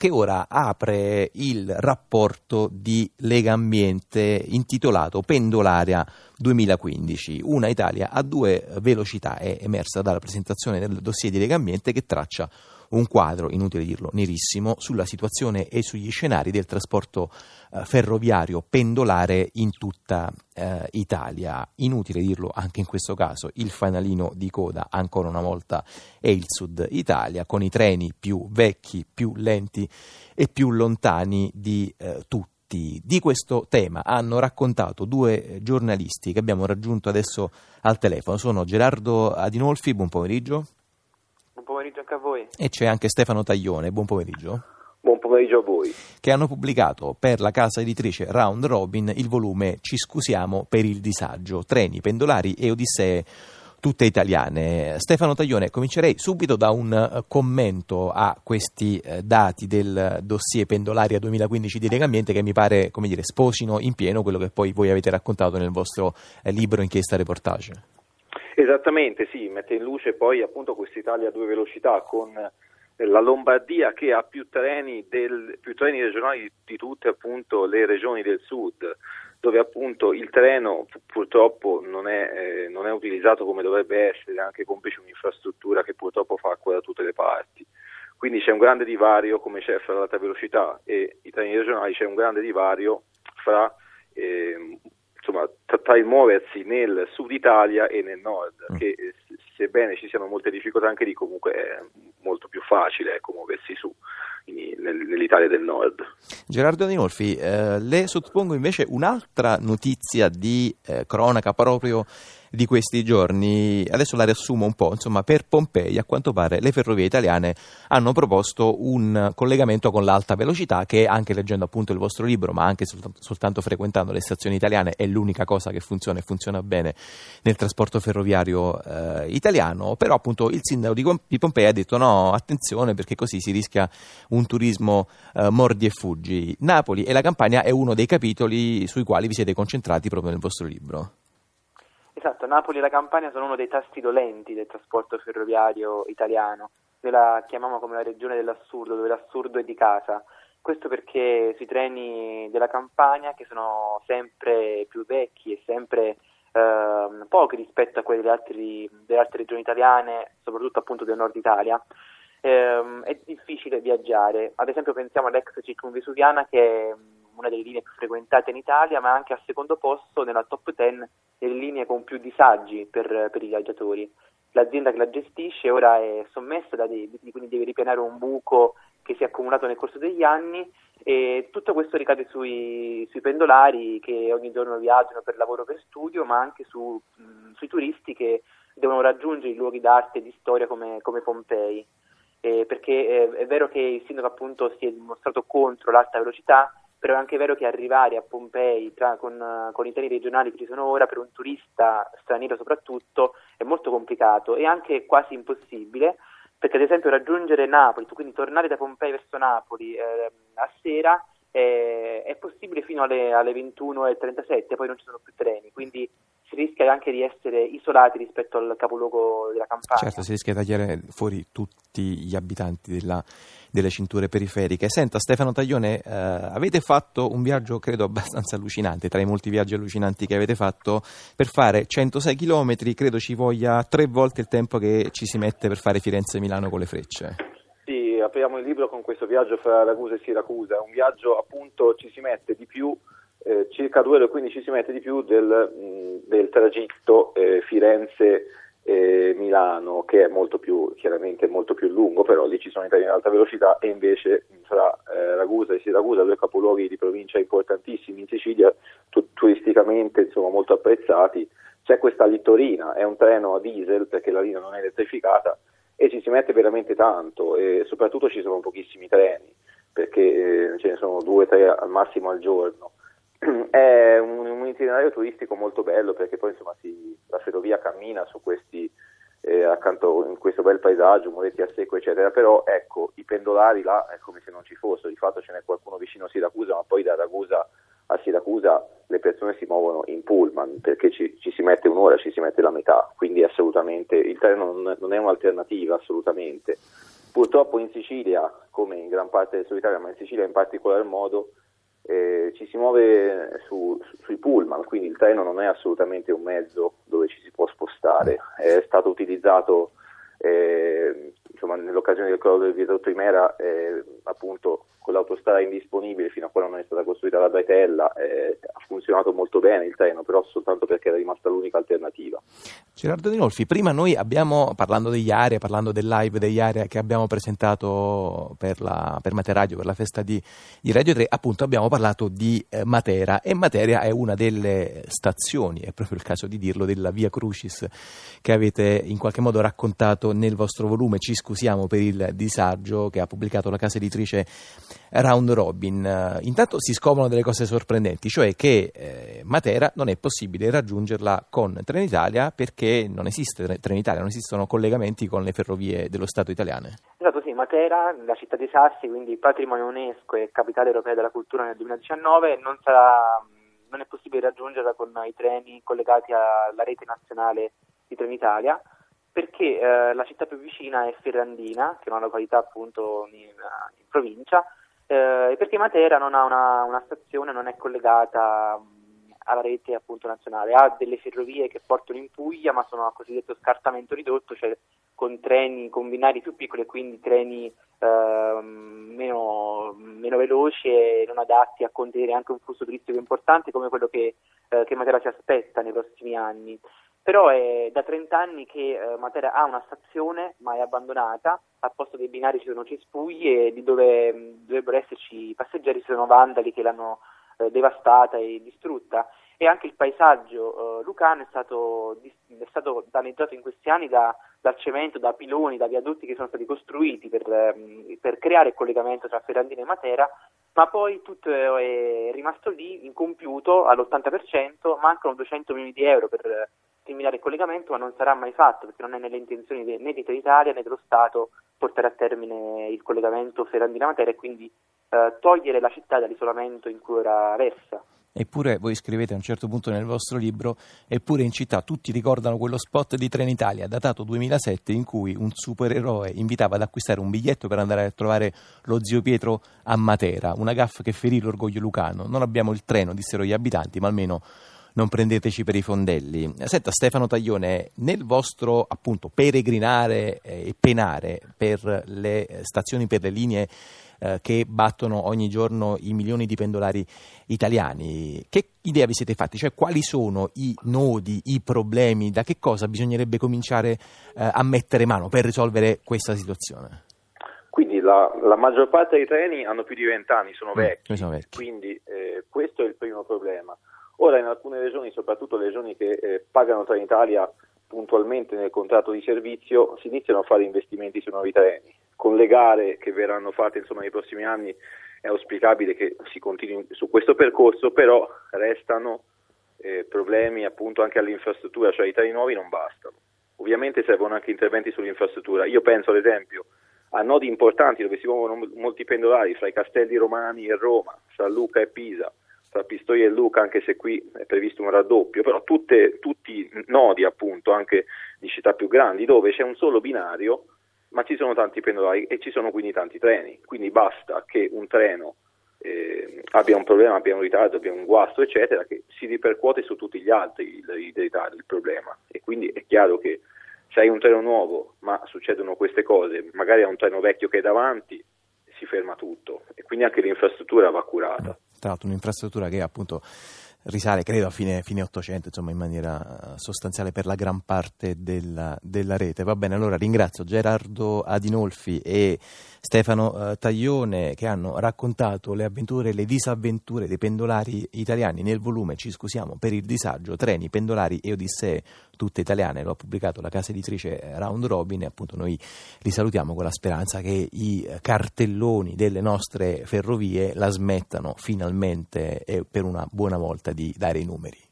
che ora apre il rapporto di Lega Ambiente intitolato Pendolaria 2015. Una Italia a due velocità è emersa dalla presentazione del dossier di Lega Ambiente che traccia un quadro, inutile dirlo, nerissimo, sulla situazione e sugli scenari del trasporto eh, ferroviario pendolare in tutta eh, Italia. Inutile dirlo anche in questo caso, il fanalino di coda ancora una volta è il Sud Italia, con i treni più vecchi, più lenti e più lontani di eh, tutti di questo tema hanno raccontato due giornalisti che abbiamo raggiunto adesso al telefono. Sono Gerardo Adinolfi, buon pomeriggio pomeriggio anche a voi. E c'è anche Stefano Taglione, buon pomeriggio. Buon pomeriggio a voi. Che hanno pubblicato per la casa editrice Round Robin il volume Ci scusiamo per il disagio, treni, pendolari e odissee tutte italiane. Stefano Taglione, comincerei subito da un eh, commento a questi eh, dati del dossier Pendolaria 2015 di Legambiente che mi pare, come dire, sposino in pieno quello che poi voi avete raccontato nel vostro eh, libro Inchiesta Reportage. Esattamente, sì, mette in luce poi appunto questa Italia a due velocità con eh, la Lombardia che ha più treni, del, più treni regionali di, di, tutte appunto le regioni del sud, dove appunto il treno purtroppo non è, eh, non è utilizzato come dovrebbe essere, anche complice un'infrastruttura che purtroppo fa acqua da tutte le parti. Quindi c'è un grande divario come c'è fra l'alta velocità e i treni regionali, c'è un grande divario fra eh, insomma, tra il muoversi nel sud Italia e nel nord, mm. che sebbene ci siano molte difficoltà anche lì, comunque è molto più facile ecco, muoversi su nell'Italia del nord. Gerardo Dinolfi, eh, le sottopongo invece un'altra notizia di eh, cronaca proprio di questi giorni. Adesso la riassumo un po'. Insomma, per Pompei, a quanto pare, le ferrovie italiane hanno proposto un collegamento con l'alta velocità, che anche leggendo appunto il vostro libro, ma anche soltanto, frequentando le stazioni italiane, è l'unica cosa che funziona e funziona bene nel trasporto ferroviario eh, italiano. Però, appunto, il sindaco di, di, Pompei ha detto: no, attenzione, perché così si rischia un turismo eh, mordi e fuggi. Napoli e la Campania è uno dei capitoli sui quali vi siete concentrati proprio nel vostro libro. Esatto, Napoli e la Campania sono uno dei tasti dolenti del trasporto ferroviario italiano. Noi la chiamiamo come la regione dell'assurdo, dove l'assurdo è di casa. Questo perché sui treni della Campania, che sono sempre più vecchi e sempre eh, pochi rispetto a quelli delle, altri, delle, altre regioni italiane, soprattutto appunto del nord Italia, ehm, è difficile viaggiare. Ad esempio pensiamo all'ex circumvesuviana che una delle linee più frequentate in Italia, ma anche al secondo posto nella top 10 delle linee con più disagi per, per i viaggiatori. L'azienda che la gestisce ora è sommessa da debiti, quindi deve ripianare un buco che si è accumulato nel corso degli anni e tutto questo ricade sui, sui pendolari che ogni giorno viaggiano per lavoro o per studio, ma anche su, mh, sui turisti che devono raggiungere i luoghi d'arte e di storia come, come Pompei. Eh, perché eh, è vero che il sindaco appunto si è dimostrato contro l'alta velocità, però è anche vero che arrivare a Pompei tra, con, con, i treni regionali che ci sono ora per un turista straniero soprattutto è molto complicato e anche quasi impossibile perché ad esempio raggiungere Napoli, quindi tornare da Pompei verso Napoli eh, a sera eh, è possibile fino alle, alle 21.37, poi non ci sono più treni, quindi rischia anche di essere isolati rispetto al capoluogo della campagna. Certo, si rischia di tagliare fuori tutti gli abitanti della, delle cinture periferiche. Senta, Stefano Taglione, eh, avete fatto un viaggio credo abbastanza allucinante, tra i molti viaggi allucinanti che avete fatto, per fare 106 km, credo ci voglia tre volte il tempo che ci si mette per fare Firenze-Milano con le frecce. Sì, apriamo il libro con questo viaggio fra Ragusa e Siracusa, un viaggio appunto ci si mette di più eh, circa due ore e 15 si mette di più del, mh, del tragitto eh, Firenze-Milano, che è molto più, chiaramente molto più lungo, però lì ci sono i treni ad alta velocità e invece fra eh, Ragusa e Siracusa, due capoluoghi di provincia importantissimi in Sicilia, tu- turisticamente insomma, molto apprezzati, c'è questa littorina, è un treno a diesel perché la linea non è elettrificata e ci si mette veramente tanto e soprattutto ci sono pochissimi treni perché eh, ce ne sono due o tre al massimo al giorno è un, un, itinerario turistico molto bello perché poi insomma si, la ferrovia cammina su questi eh, accanto in questo bel paesaggio, muretti a secco eccetera, però ecco i pendolari là è come se non ci fossero, di fatto ce n'è qualcuno vicino a Siracusa, ma poi da Ragusa a Siracusa le persone si muovono in pullman perché ci, ci si mette un'ora, ci si mette la metà, quindi assolutamente il treno non, non è un'alternativa assolutamente. Purtroppo in Sicilia, come in gran parte del sud Italia, ma in Sicilia in particolar modo, eh, ci si muove su, su, sui pullman, quindi il treno non è assolutamente un mezzo dove ci si può spostare, è stato utilizzato eh, insomma, nell'occasione del crollo del viadotto Imera eh, appunto con l'autostrada indisponibile fino a quando non è stata costruita la bretella eh, ha funzionato molto bene il treno però soltanto perché era rimasta l'unica alternativa. Gerardo Dinolfi, prima noi abbiamo parlando degli area, parlando del live degli area che abbiamo presentato per, la, per Materadio, per la festa di, di, Radio 3 appunto abbiamo parlato di eh, Matera e Matera è una delle stazioni, è proprio il caso di dirlo, della Via Crucis che avete in qualche modo raccontato nel vostro volume. Ci scusiamo per il disagio che ha pubblicato la casa editrice round robin. Intanto si scoprono delle cose sorprendenti, cioè che eh, Matera non è possibile raggiungerla con Trenitalia perché non esiste Trenitalia, non esistono collegamenti con le ferrovie dello Stato italiane. Esatto, sì, Matera, la città dei Sassi, quindi patrimonio UNESCO e capitale europea della cultura nel 2019, non, sarà, non è possibile raggiungerla con i treni collegati alla rete nazionale di Trenitalia perché eh, la città più vicina è Ferrandina, che è una località appunto in, in provincia, eh, perché Matera non ha una, una stazione, non è collegata alla rete appunto nazionale, ha delle ferrovie che portano in Puglia, ma sono a cosiddetto scartamento ridotto, cioè con treni, con binari più piccoli, quindi treni eh, meno, meno, veloci e non adatti a contenere anche un flusso turistico importante come quello che, eh, che Matera si aspetta nei prossimi anni però è da 30 anni che eh, Matera ha una stazione ma è abbandonata, al posto dei binari ci sono cespugli e di dove mh, dovrebbero esserci passeggeri ci sono vandali che l'hanno eh, devastata e distrutta. E anche il paesaggio eh, lucano è stato, è stato, danneggiato in questi anni da, dal cemento, da piloni, da viadotti che sono stati costruiti per, mh, per creare il collegamento tra Ferrandina e Matera ma poi tutto è rimasto lì incompiuto all'80%, mancano 200 milioni di euro per il collegamento, ma non sarà mai fatto perché non è nelle intenzioni né di Italia né dello Stato portare a termine il collegamento Ferrandina-Matera e quindi eh, togliere la città dall'isolamento in cui ora versa. Eppure voi scrivete a un certo punto nel vostro libro, eppure in città tutti ricordano quello spot di Trenitalia datato 2007 in cui un supereroe invitava ad acquistare un biglietto per andare a trovare lo zio Pietro a Matera, una gaffa che ferì l'orgoglio lucano. Non abbiamo il treno, dissero gli abitanti, ma almeno non prendeteci per i fondelli. Senta Stefano Taglione, nel vostro appunto peregrinare e penare per le stazioni, per le linee eh, che battono ogni giorno i milioni di pendolari italiani. Che idea vi siete fatti? Cioè, quali sono i nodi, i problemi, da che cosa bisognerebbe cominciare eh, a mettere mano per risolvere questa situazione? Quindi la, la, maggior parte dei treni hanno più di 20 anni, sono mm, vecchi, sono vecchi. quindi eh, questo è il primo problema. Ora in alcune regioni, soprattutto le regioni che eh, pagano Trenitalia puntualmente nel contratto di servizio, si iniziano a fare investimenti su nuovi treni. Con le gare che verranno fatte insomma, nei prossimi anni è auspicabile che si continui su questo percorso, però restano eh, problemi appunto anche all'infrastruttura, cioè i treni nuovi non bastano. Ovviamente servono anche interventi sull'infrastruttura. Io penso ad esempio a nodi importanti dove si muovono molti pendolari fra i castelli romani e Roma, San Luca e Pisa, tra Pistoia e Luca, anche se qui è previsto un raddoppio, però tutte, tutti nodi appunto anche di città più grandi dove c'è un solo binario ma ci sono tanti pendolari e ci sono quindi tanti treni, quindi basta che un treno eh, abbia un problema, abbia un ritardo, abbia un guasto eccetera che si ripercuote su tutti gli altri il, il ritardo, il problema. E quindi è chiaro che se hai un treno nuovo ma succedono queste cose, magari hai un treno vecchio che è davanti si ferma tutto. E quindi anche l'infrastruttura va curata. Tra l'altro un'infrastruttura che appunto risale credo a fine, fine 800 insomma in maniera sostanziale per la gran parte della, della, rete. Va bene allora ringrazio Gerardo Adinolfi e Stefano eh, Taglione che hanno raccontato le avventure e le disavventure dei pendolari italiani. Nel volume Ci scusiamo per il disagio treni, pendolari e odissee tutte italiane. Lo ha pubblicato la casa editrice Round Robin e appunto noi li salutiamo con la speranza che i cartelloni delle nostre ferrovie la smettano finalmente e per una buona volta di dare i numeri.